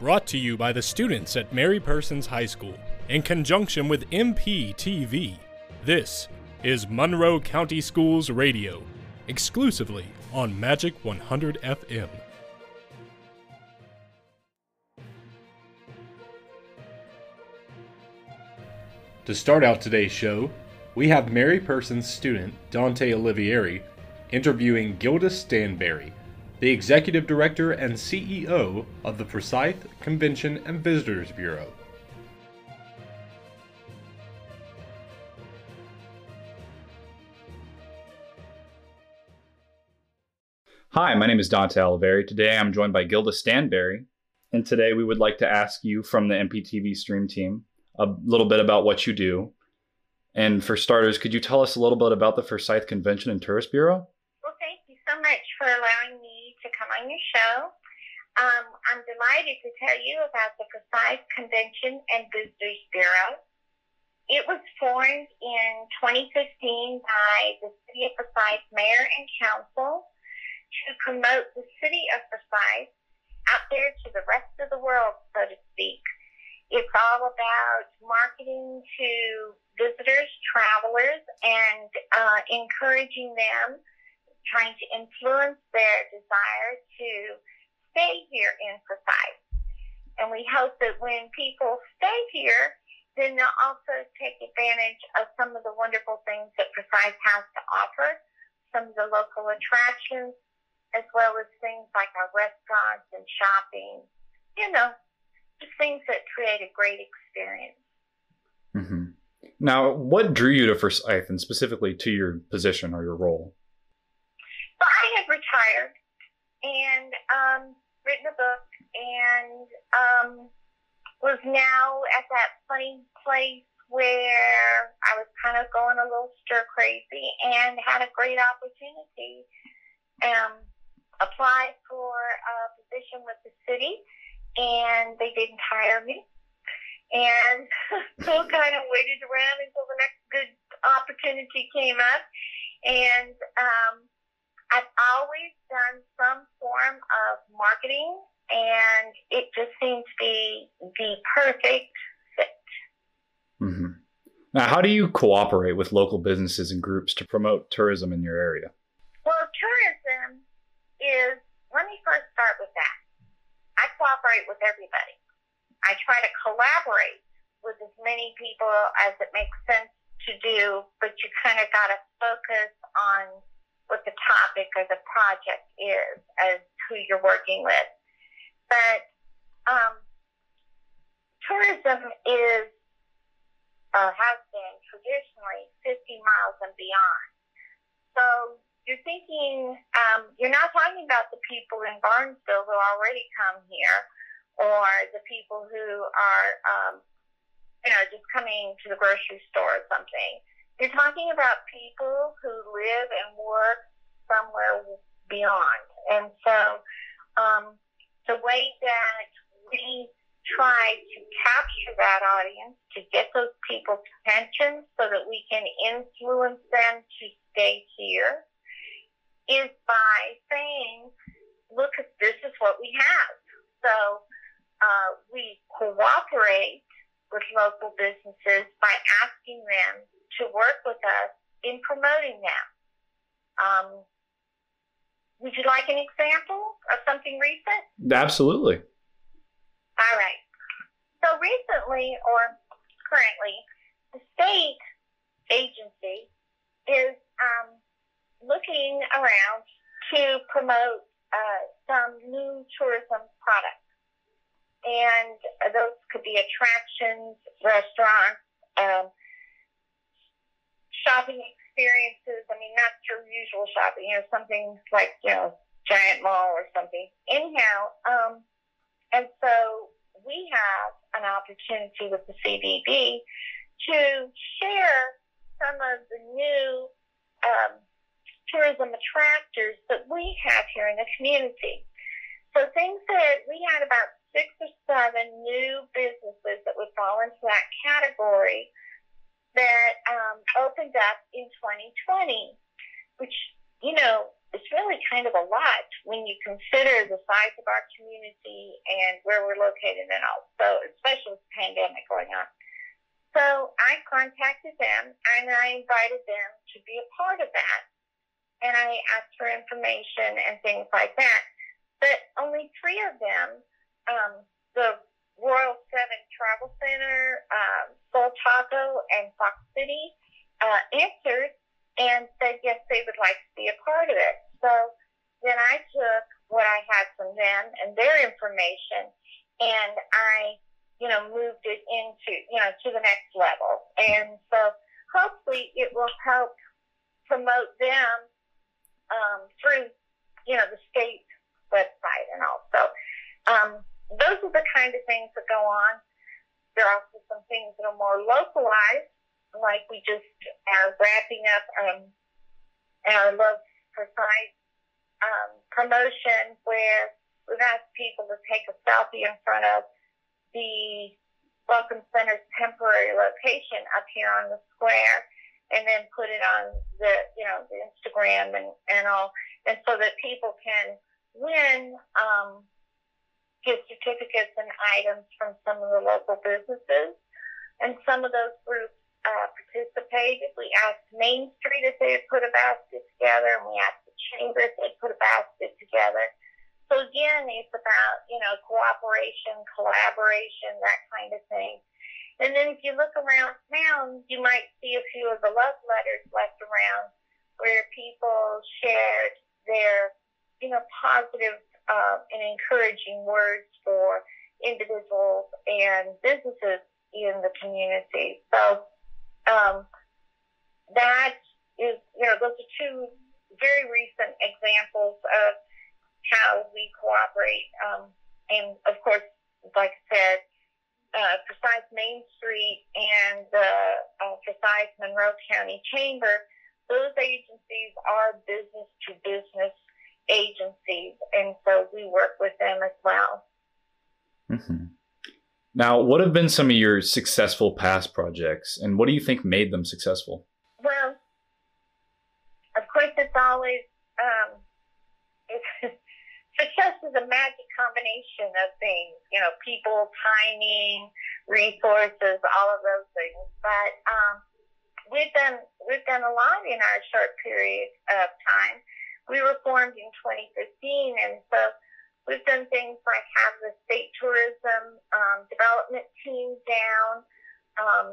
Brought to you by the students at Mary Persons High School in conjunction with MPTV. This is Monroe County Schools Radio, exclusively on Magic 100 FM. To start out today's show, we have Mary Persons student Dante Olivieri interviewing Gilda Stanberry, the Executive Director and CEO of the Forsyth Convention and Visitors Bureau. Hi, my name is Dante Olivieri. Today I'm joined by Gilda Stanberry, and today we would like to ask you from the MPTV stream team a little bit about what you do. And for starters, could you tell us a little bit about the Forsyth Convention and Tourist Bureau? Well, thank you so much for allowing me to come on your show. Um, I'm delighted to tell you about the Forsyth Convention and Visitors Bureau. It was formed in 2015 by the City of Forsyth Mayor and Council to promote the City of Forsyth out there to the rest of the world, so to speak. It's all about marketing to visitors, travelers, and uh, encouraging them, trying to influence their desire to stay here in Forsyth. And we hope that when people stay here, then they'll also take advantage of some of the wonderful things that Forsyth has to offer, some of the local attractions, as well as things like our restaurants and shopping, you know, just things that create a great experience. Mm-hmm. Now, what drew you to Forsyth and specifically to your position or your role? Well, I had retired and um, written a book and um, was now at that funny place where I was kind of going a little stir crazy and had a great opportunity. Um, applied for a position with the city and they didn't hire me. And so kind of waited around until the next good opportunity came up. And um, I've always done some form of marketing, and it just seemed to be the perfect fit. Mm-hmm. Now, how do you cooperate with local businesses and groups to promote tourism in your area? Well, tourism is, let me first start with that. I cooperate with everybody. I try to collaborate with as many people as it makes sense to do, but you kind of got to focus on what the topic or the project is as who you're working with. But um, tourism is uh, has been traditionally 50 miles and beyond. So you're thinking, um, you're not talking about the people in Barnesville who already come here or the people who are, um, you know, just coming to the grocery store or something. You're talking about people who live and work somewhere beyond. And so um, the way that we try to capture that audience, to get those people's attention so that we can influence them to stay here is by saying, look, this is what we have. So uh, we cooperate with local businesses by asking them to work with us in promoting them. Um, would you like an example of something recent? Absolutely. All right. So recently, or currently, the state agency is um, looking around to promote uh, some new tourism products. And those could be attractions, restaurants, um, shopping experiences. I mean, not your usual shopping, you know, something like, you know, giant mall or something. Anyhow, um, and so we have an opportunity with the CVB to share some of the new um, tourism attractors that we have here in the community. So things that we had about six or seven new businesses that would fall into that category that um, opened up in 2020, which, you know, is really kind of a lot when you consider the size of our community and where we're located and all. So, especially with the pandemic going on. So I contacted them and I invited them to be a part of that. And I asked for information and things like that. But only three of them, um, the Royal Seven Travel Center, um, Soul Taco, and Fox City, uh, answered and said yes, they would like to be a part of it. So then I took what I had from them and their information, and I you know, moved it into, you know, to the next level. And so hopefully it will help promote them um, through, you know, the state website and also. Um, those are the kind of things that go on. There are also some things that are more localized, like we just are wrapping up um, our Love Forsyth um, promotion where we've asked people to take a selfie in front of the Welcome Center's temporary location up here on the square and then put it on the, you know, the Instagram and, and all, and so that people can win um, gift certificates and items from some of the local businesses. And some of those groups uh, participated. We asked Main Street if they had put a basket together, and we asked the Chamber if they put a basket together. So again, it's about, you know, cooperation, collaboration, that kind of thing. And then if you look around town, you might see a few of the love letters left around where people shared their, you know, positive uh, and encouraging words for individuals and businesses in the community. So um, that is, you know, those are two very recent examples of how we cooperate. Um, and of course, like I said, uh, Forsyth Main Street and the uh, Forsyth Monroe County Chamber, those agencies are business to business agencies, and so we work with them as well. Mm-hmm. Now, what have been some of your successful past projects, and what do you think made them successful? Well, of course, it's always um, it's, success is a magic combination of things, you know, people, timing, resources, all of those things. But um, we've done we've done a lot in our short period of time. We were formed in 2015, and so we've done things like have the state tourism um, development team down. Um,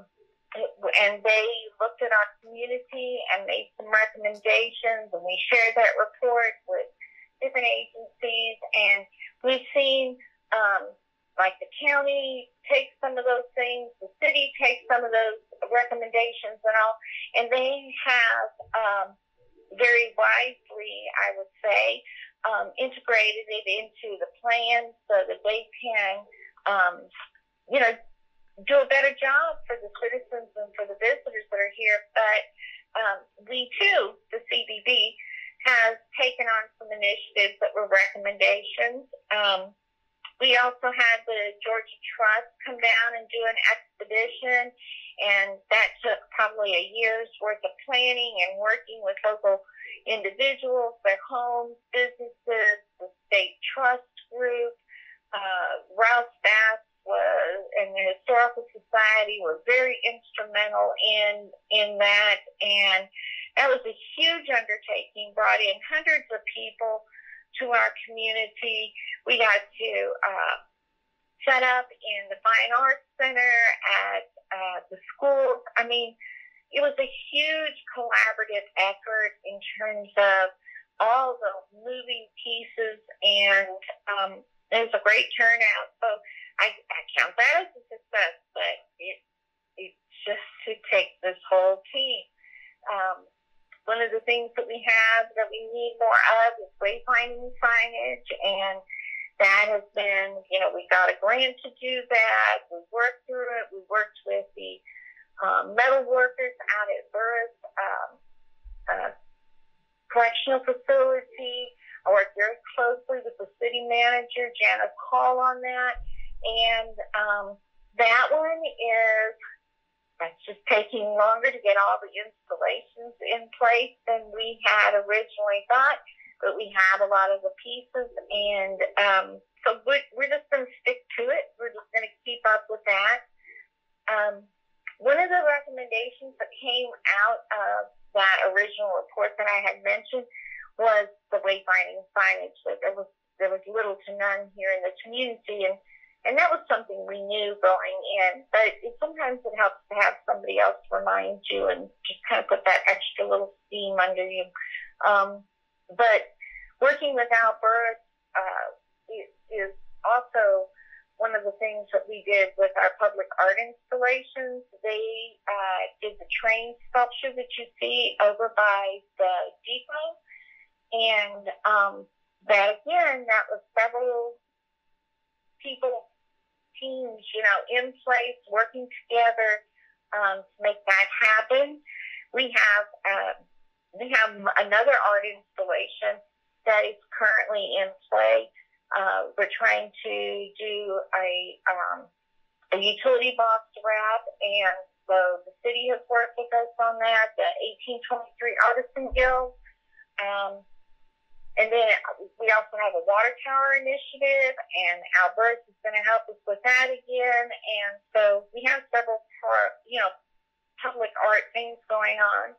and they looked at our community and made some recommendations, and we shared that report with different agencies, and we've seen um, like the county take some of those things, the city takes some of those recommendations and all, and they have um, very wisely, I would say, um, integrated it into the plan so that they can, um, you know, do a better job for the citizens and for the visitors that are here. But um, we too, the CVB, has taken on some initiatives that were recommendations. Um, we also had the Georgia Trust come down and do an expedition, and that took probably a year's worth of planning and working with local individuals, their homes, businesses, the state trust group. Uh, Ralph Bass was, and the Historical Society were very instrumental in in that, and that was a huge undertaking, brought in hundreds of people to our community. We got to uh, set up in the Fine Arts Center at uh, the schools. I mean, it was a huge collaborative effort in terms of all the moving pieces, and um, it was a great turnout. So I, I count that as a success, but it it just to take this whole team. Um, one of the things that we have that we need more of is wayfinding signage, and that has been, you know, we got a grant to do that. We worked through it. We worked with the um, metal workers out at Burruss um, uh, Correctional Facility. I worked very closely with the city manager, Janice Hall, on that. And um, that one is it's just taking longer to get all the installations in place than we had originally thought. But we have a lot of the pieces, and um, so we're, we're just going to stick to it. We're just going to keep up with that. Um, one of the recommendations that came out of that original report that I had mentioned was the wayfinding signage. That there was there was little to none here in the community, and and that was something we knew going in. But it, sometimes it helps to have somebody else remind you and just kind of put that extra little steam under you. Um, but working with Al Burruss uh, is also one of the things that we did with our public art installations. They uh, did the train sculpture that you see over by the depot. And um, that again, that was several people teams, you know, in place, working together um, to make that happen. We have uh, we have another art installation that is currently in play. Uh, we're trying to do a um, a utility box wrap, and so the city has worked with us on that. The 1823 Artisan Guild. Um, and then we also have a water tower initiative, and Alberta is going to help us with that again. And so we have several, you know, public art things going on.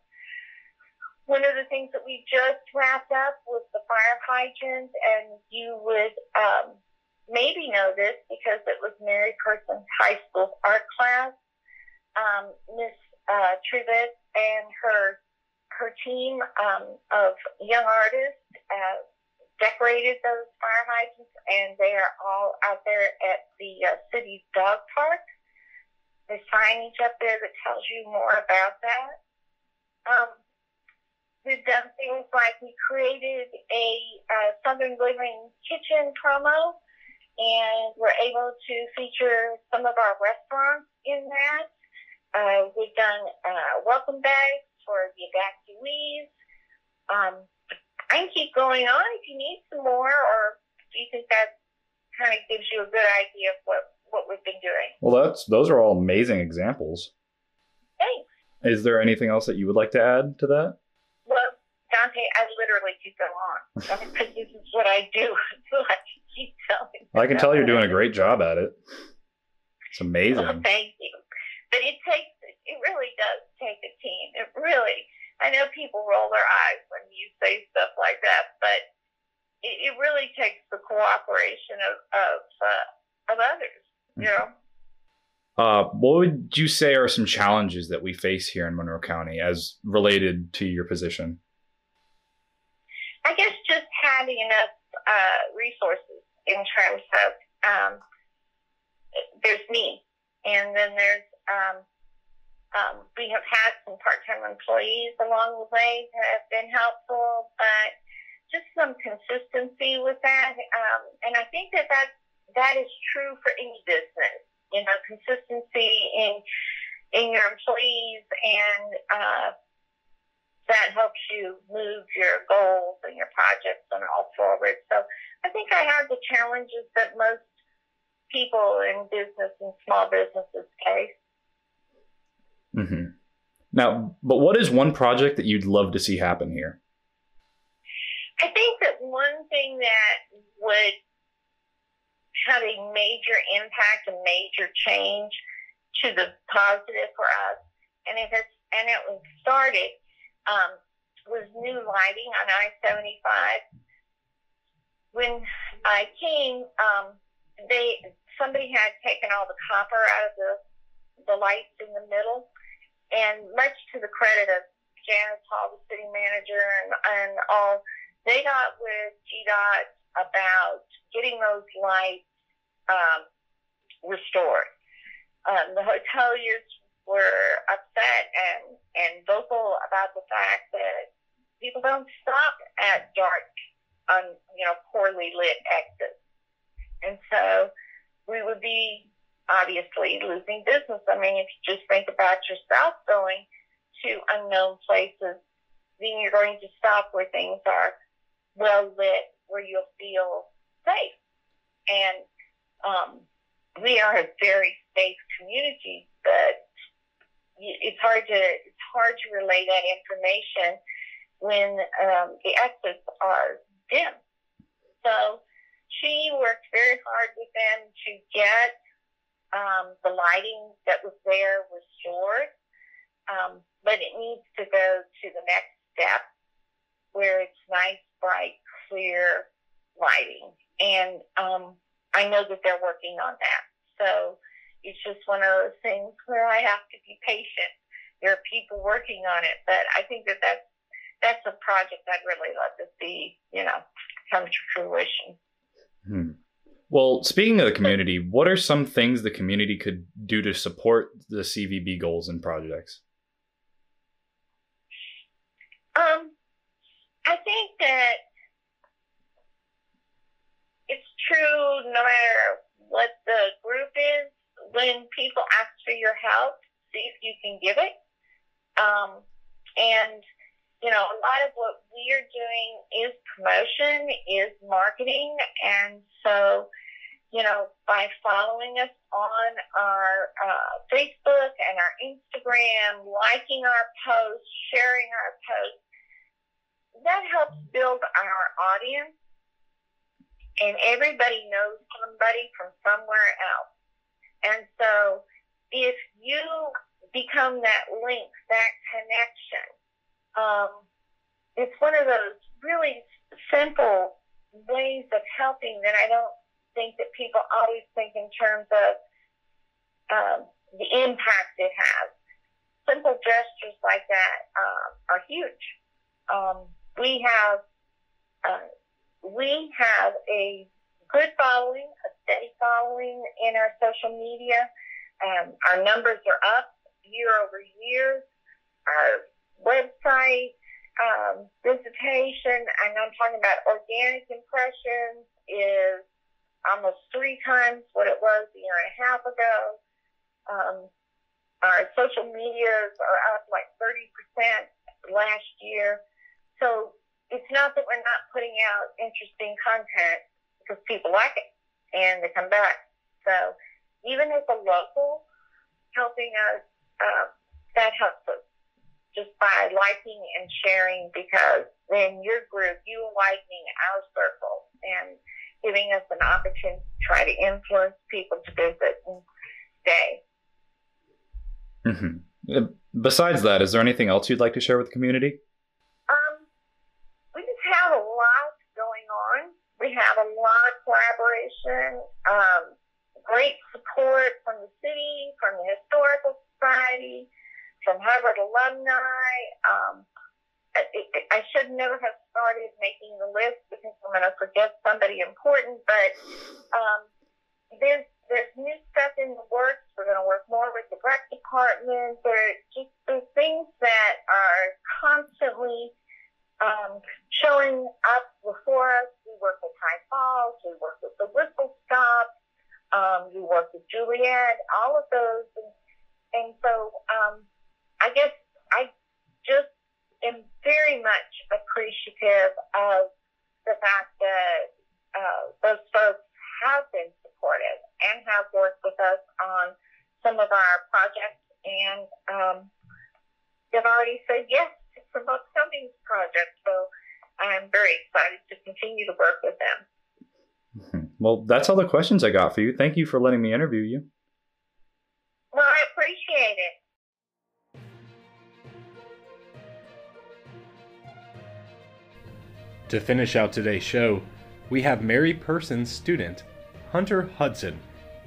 One of the things that we just wrapped up was the fire hydrants, and you would um, maybe know this because it was Mary Persons High school art class. Um, Miss uh, Trivet and her her team um, of young artists uh, decorated those fire hydrants, and they are all out there at the uh, city's dog park. There's signage up there that tells you more about that. Um, we've done things like we created a uh, Southern Living kitchen promo, and we're able to feature some of our restaurants in that. Uh, we've done uh, welcome bags for the evacuees. Um, I can keep going on if you need some more, or do you think that kind of gives you a good idea of what, what we've been doing? Well, that's those are all amazing examples. Thanks. Is there anything else that you would like to add to that? Well, Dante, I literally could go on because this is what I do. so I can keep telling. I can tell you're doing a great job at it. It's amazing. Well, thank you. But it takes it really does take a team. It really, I know people roll their eyes when you say stuff like that, but it, it really takes the cooperation of of, uh, of others. You know. Uh, what would you say are some challenges that we face here in Monroe County as related to your position? I guess just having enough uh, resources in terms of um, there's me, and then there's um, um, we have had some part-time employees along the way that have been helpful, but just some consistency with that. Um, and I think that that, that is true for any business. You know, consistency in in your employees, and uh, that helps you move your goals and your projects and all forward. So I think I have the challenges that most people in business and small businesses face. Mm-hmm. Now, but what is one project that you'd love to see happen here? I think that one thing that would have a major impact, a major change to the positive for us, and it has, and it was started, um, was new lighting on I-75. When I came, um, they somebody had taken all the copper out of the the lights in the middle, and much to the credit of Janice Hall, the city manager, and, and all, they got with GDOT about getting those lights um, restored. Um, the hoteliers were upset and, and vocal about the fact that people don't stop at dark on, you know, poorly lit exits. And so we would be obviously losing business. I mean, if you just think about yourself going to unknown places, then you're going to stop where things are well lit, where you'll feel safe. And um, we are a very safe community, but it's hard to hard to relay that information when um, the exits are STEM. So she worked very hard with them to get um, the lighting that was there restored, um, but it needs to go to the next step where it's nice, bright, clear lighting. And um, I know that they're working on that. So it's just one of those things where I have to be patient. There are people working on it, but I think that that's that's a project I'd really love to see, you know, come to fruition. Hmm. Well, speaking of the community, what are some things the community could do to support the CVB goals and projects? Um, I think that it's true no matter what the group is, when people ask for your help, see if you can give it. Um, and you know, a lot of what we are doing is promotion, is marketing. And so, you know, by following us on our uh, Facebook and our Instagram, liking our posts, sharing our posts, that helps build our audience. And everybody knows somebody from somewhere else. And so if you become that link, that connection, um, it's one of those really simple ways of helping that I don't think that people always think in terms of um, the impact it has. Simple gestures like that um, are huge. Um, we have uh, we have a good following, a steady following in our social media. Um, our numbers are up year over year. Our website um, visitation, and I'm talking about organic impressions, is almost three times what it was a year and a half ago. Um, our social medias are up like 30% last year. So it's not that we're not putting out interesting content because people like it and they come back. So even as a local, helping us, uh, that helps us just by liking and sharing because then your group, you are widening our circle and giving us an opportunity to try to influence people to visit and stay. Mm-hmm. Uh, besides that, is there anything else you'd like to share with the community? Um, we just have a lot going on. We have a lot of collaboration, um, great support from the city, from the historical society, from Hubbard alumni. Um, I should never have started making the list because I'm going to forget somebody important. But um, there's there's new stuff in the works. We're going to work more with the rec department. There just there's things that are constantly um, showing up before us. We work with High Falls. We work with the Whistle Stop. Um, we work with Juliette. All of those, and, so um, I guess I just am very much appreciative of the fact that uh, those folks have been supportive and have worked with us on some of our projects and um, they've already said yes to some upcoming projects. So I'm very excited to continue to work with them. Well, that's all the questions I got for you. Thank you for letting me interview you. To finish out today's show, we have Mary Persons student Hunter Hudson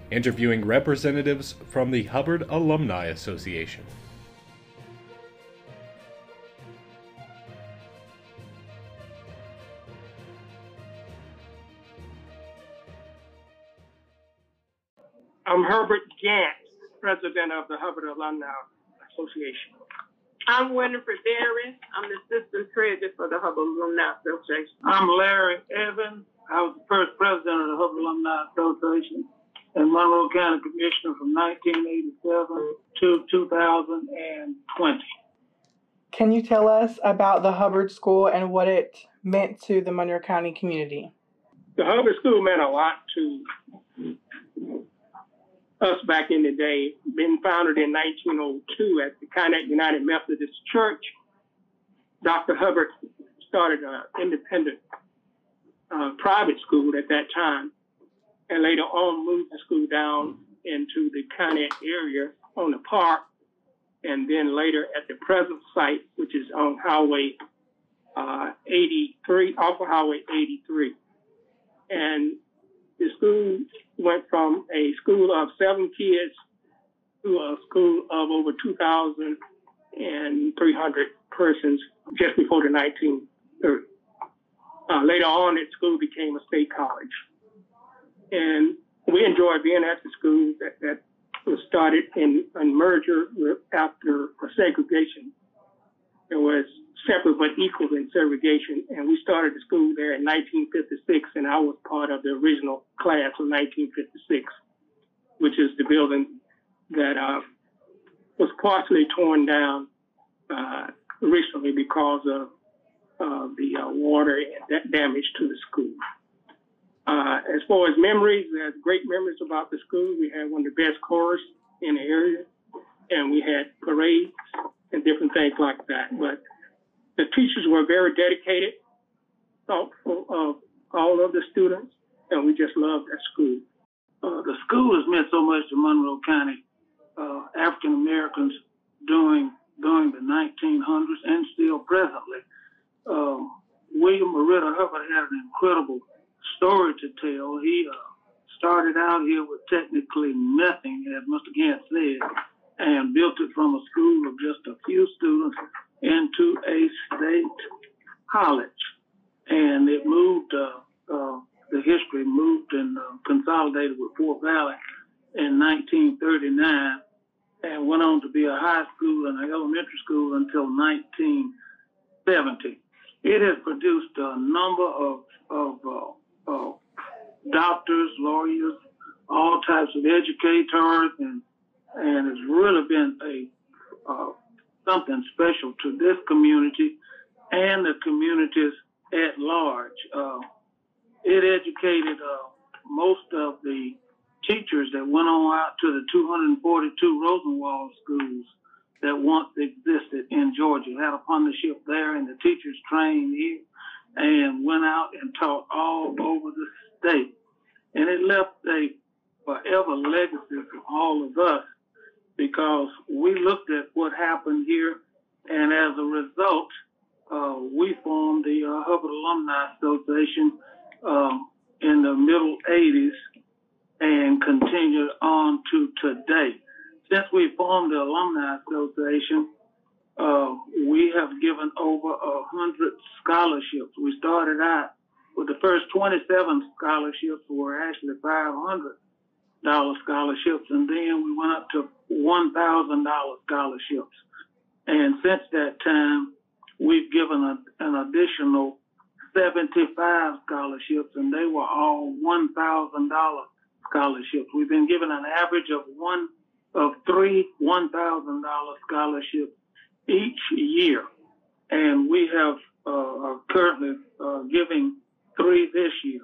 interviewing representatives from the Hubbard Alumni Association. I'm Herbert Gant, president of the Hubbard Alumni Association. I'm Winifred Berry. I'm the assistant treasurer for the Hubbard Alumni Association. I'm Larry Evans. I was the first president of the Hubbard Alumni Association and Monroe County Commissioner from 1987 to 2020. Can you tell us about the Hubbard School and what it meant to the Monroe County community? The Hubbard School meant a lot to us back in the day, been founded in 1902 at the Calumet United Methodist Church. Dr. Hubbard started an independent private school at that time, and later on moved the school down into the county area on the park, and then later at the present site, which is on Highway uh, 83, off of Highway 83. And the school went from a school of seven kids to a school of over 2,300 persons just before the 1930s. Uh, later on, the school became a state college. And we enjoyed being at the school that, that was started in a merger after segregation. It was but equal in segregation. And we started the school there in 1956, and I was part of the original class of 1956, which is the building that uh, was partially torn down uh, recently because of uh, the water and damage to the school. Uh, as far as memories, have great memories about the school. We had one of the best chorus in the area, and we had parades and different things like that. But the teachers were very dedicated, thoughtful of all of the students, and we just loved that school. Uh, the school has meant so much to Monroe County uh, African Americans during during the 1900s and still presently. Um, William Maritta Hubbard had an incredible story to tell. He uh, started out here with technically nothing, as Mr. Gant said, and built it from a school of just a few students into a state college. And it moved, uh, uh, the history moved and uh, consolidated with Fort Valley in 1939 and went on to be a high school and an elementary school until 1970. It has produced a number of, of uh, uh, doctors, lawyers, all types of educators, and and it's really been a uh, something special to this community and the communities at large. Uh, it educated uh, most of the teachers that went on out to the 242 Rosenwald schools that once existed in Georgia. Had a partnership there, and the teachers trained here and went out and taught all over the state. And it left a forever legacy for all of us because we looked at what happened here, and as a result, uh, we formed the uh, Hubbard Alumni Association uh, in the middle 80s and continued on to today. Since we formed the Alumni Association, uh, we have given over a hundred scholarships. We started out with the first 27 scholarships were actually $500 scholarships, and then we went $1,000 scholarships. And since that time, we've given a, an additional 75 scholarships, and they were all $1,000 scholarships. We've been given an average of one of three $1,000 scholarships each year. And we have uh, are currently uh, giving three this year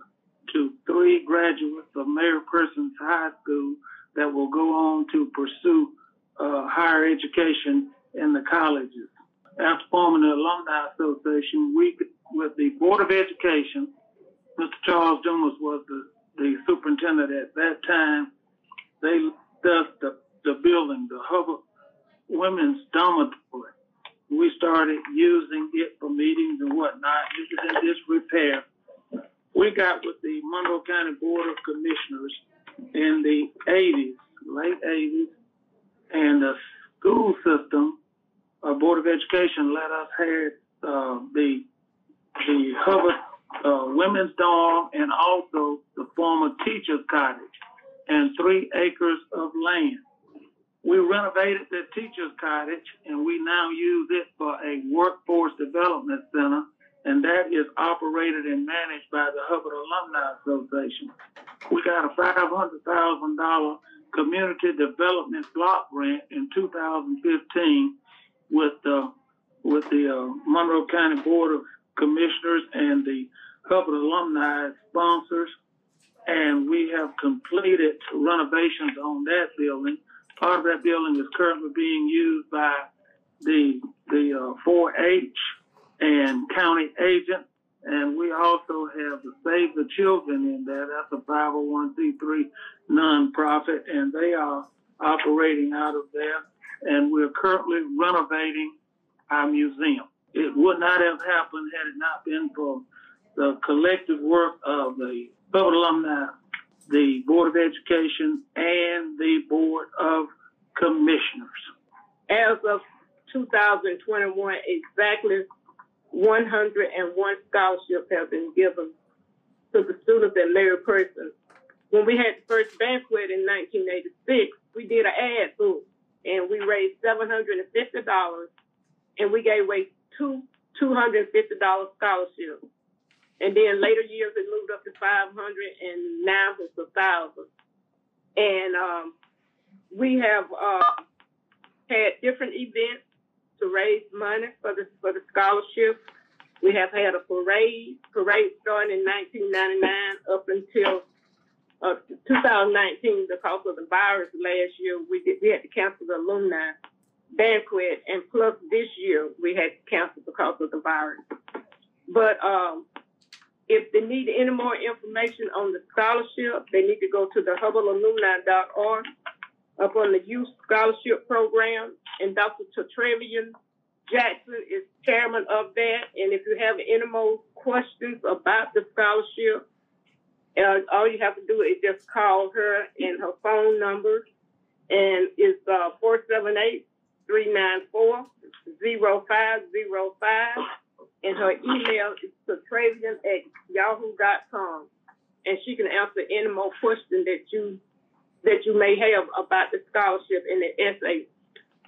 to three graduates of Mary Persons High School that will go on to pursue uh, higher education in the colleges. After forming the Alumni Association, we, with the Board of Education, Mr. Charles Dumas was the, the superintendent at that time. They thus the, the building, the Hubbard Women's Dormitory. We started using it for meetings and whatnot. It was in disrepair we got with the Monroe County Board of Commissioners in the 80s, late 80s, and the school system, uh, Board Education, let us have uh, the the Hubbard uh, Women's Dorm and also the former Teachers Cottage and three acres of land. We renovated the Teachers Cottage and we now use it for a workforce development center and that is operated and managed by the Hubbard Alumni Association. We got a $500,000 community development block grant in 2015 with the with the uh, Monroe County Board of Commissioners and the Hubbard alumni sponsors, and we have completed renovations on that building. Part of that building is currently being used by the the uh, 4-H and county agent And we also have the Save the Children in there. That's a 501c3 nonprofit, and they are operating out of there. And we're currently renovating our museum. It would not have happened had it not been for the collective work of the Hubbard alumni, the Board of Education, and the Board of Commissioners. As of 2021, exactly 101 scholarships have been given to the students at Mary Person. When we had the first banquet in 1986, we did an ad book and we raised $750 and we gave away two $250 scholarships. And then later years it moved up to 500 and now it's a thousand. And um, we have uh, had different events to raise money for the for the scholarship. We have had a parade. Parade started in 1999 up until uh, 2019 because of the virus last year. We did, we had to cancel the alumni banquet, and plus this year we had canceled because of the virus. But um, if they need any more information on the scholarship, they need to go to the HubbardAlumni.org up on the Youth Scholarship Program, and Dr. Trevian Jackson is chairman of that. And if you have any more questions about the scholarship, uh, all you have to do is just call her and her phone number, and it's uh, 478 394 0505. And her email is Travian at yahoo.com. And she can answer any more questions that you that you may have about the scholarship and the essay.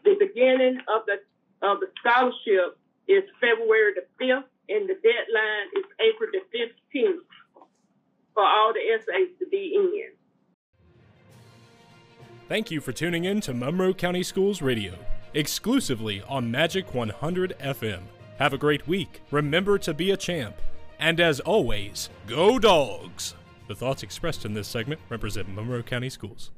The beginning of the of the scholarship is February the fifth, and the deadline is April the fifteenth for all the essays to be in. Thank you for tuning in to Monroe County Schools Radio, exclusively on Magic 100 FM. Have a great week. Remember to be a champ. And as always, go dogs! The thoughts expressed in this segment represent Monroe County Schools.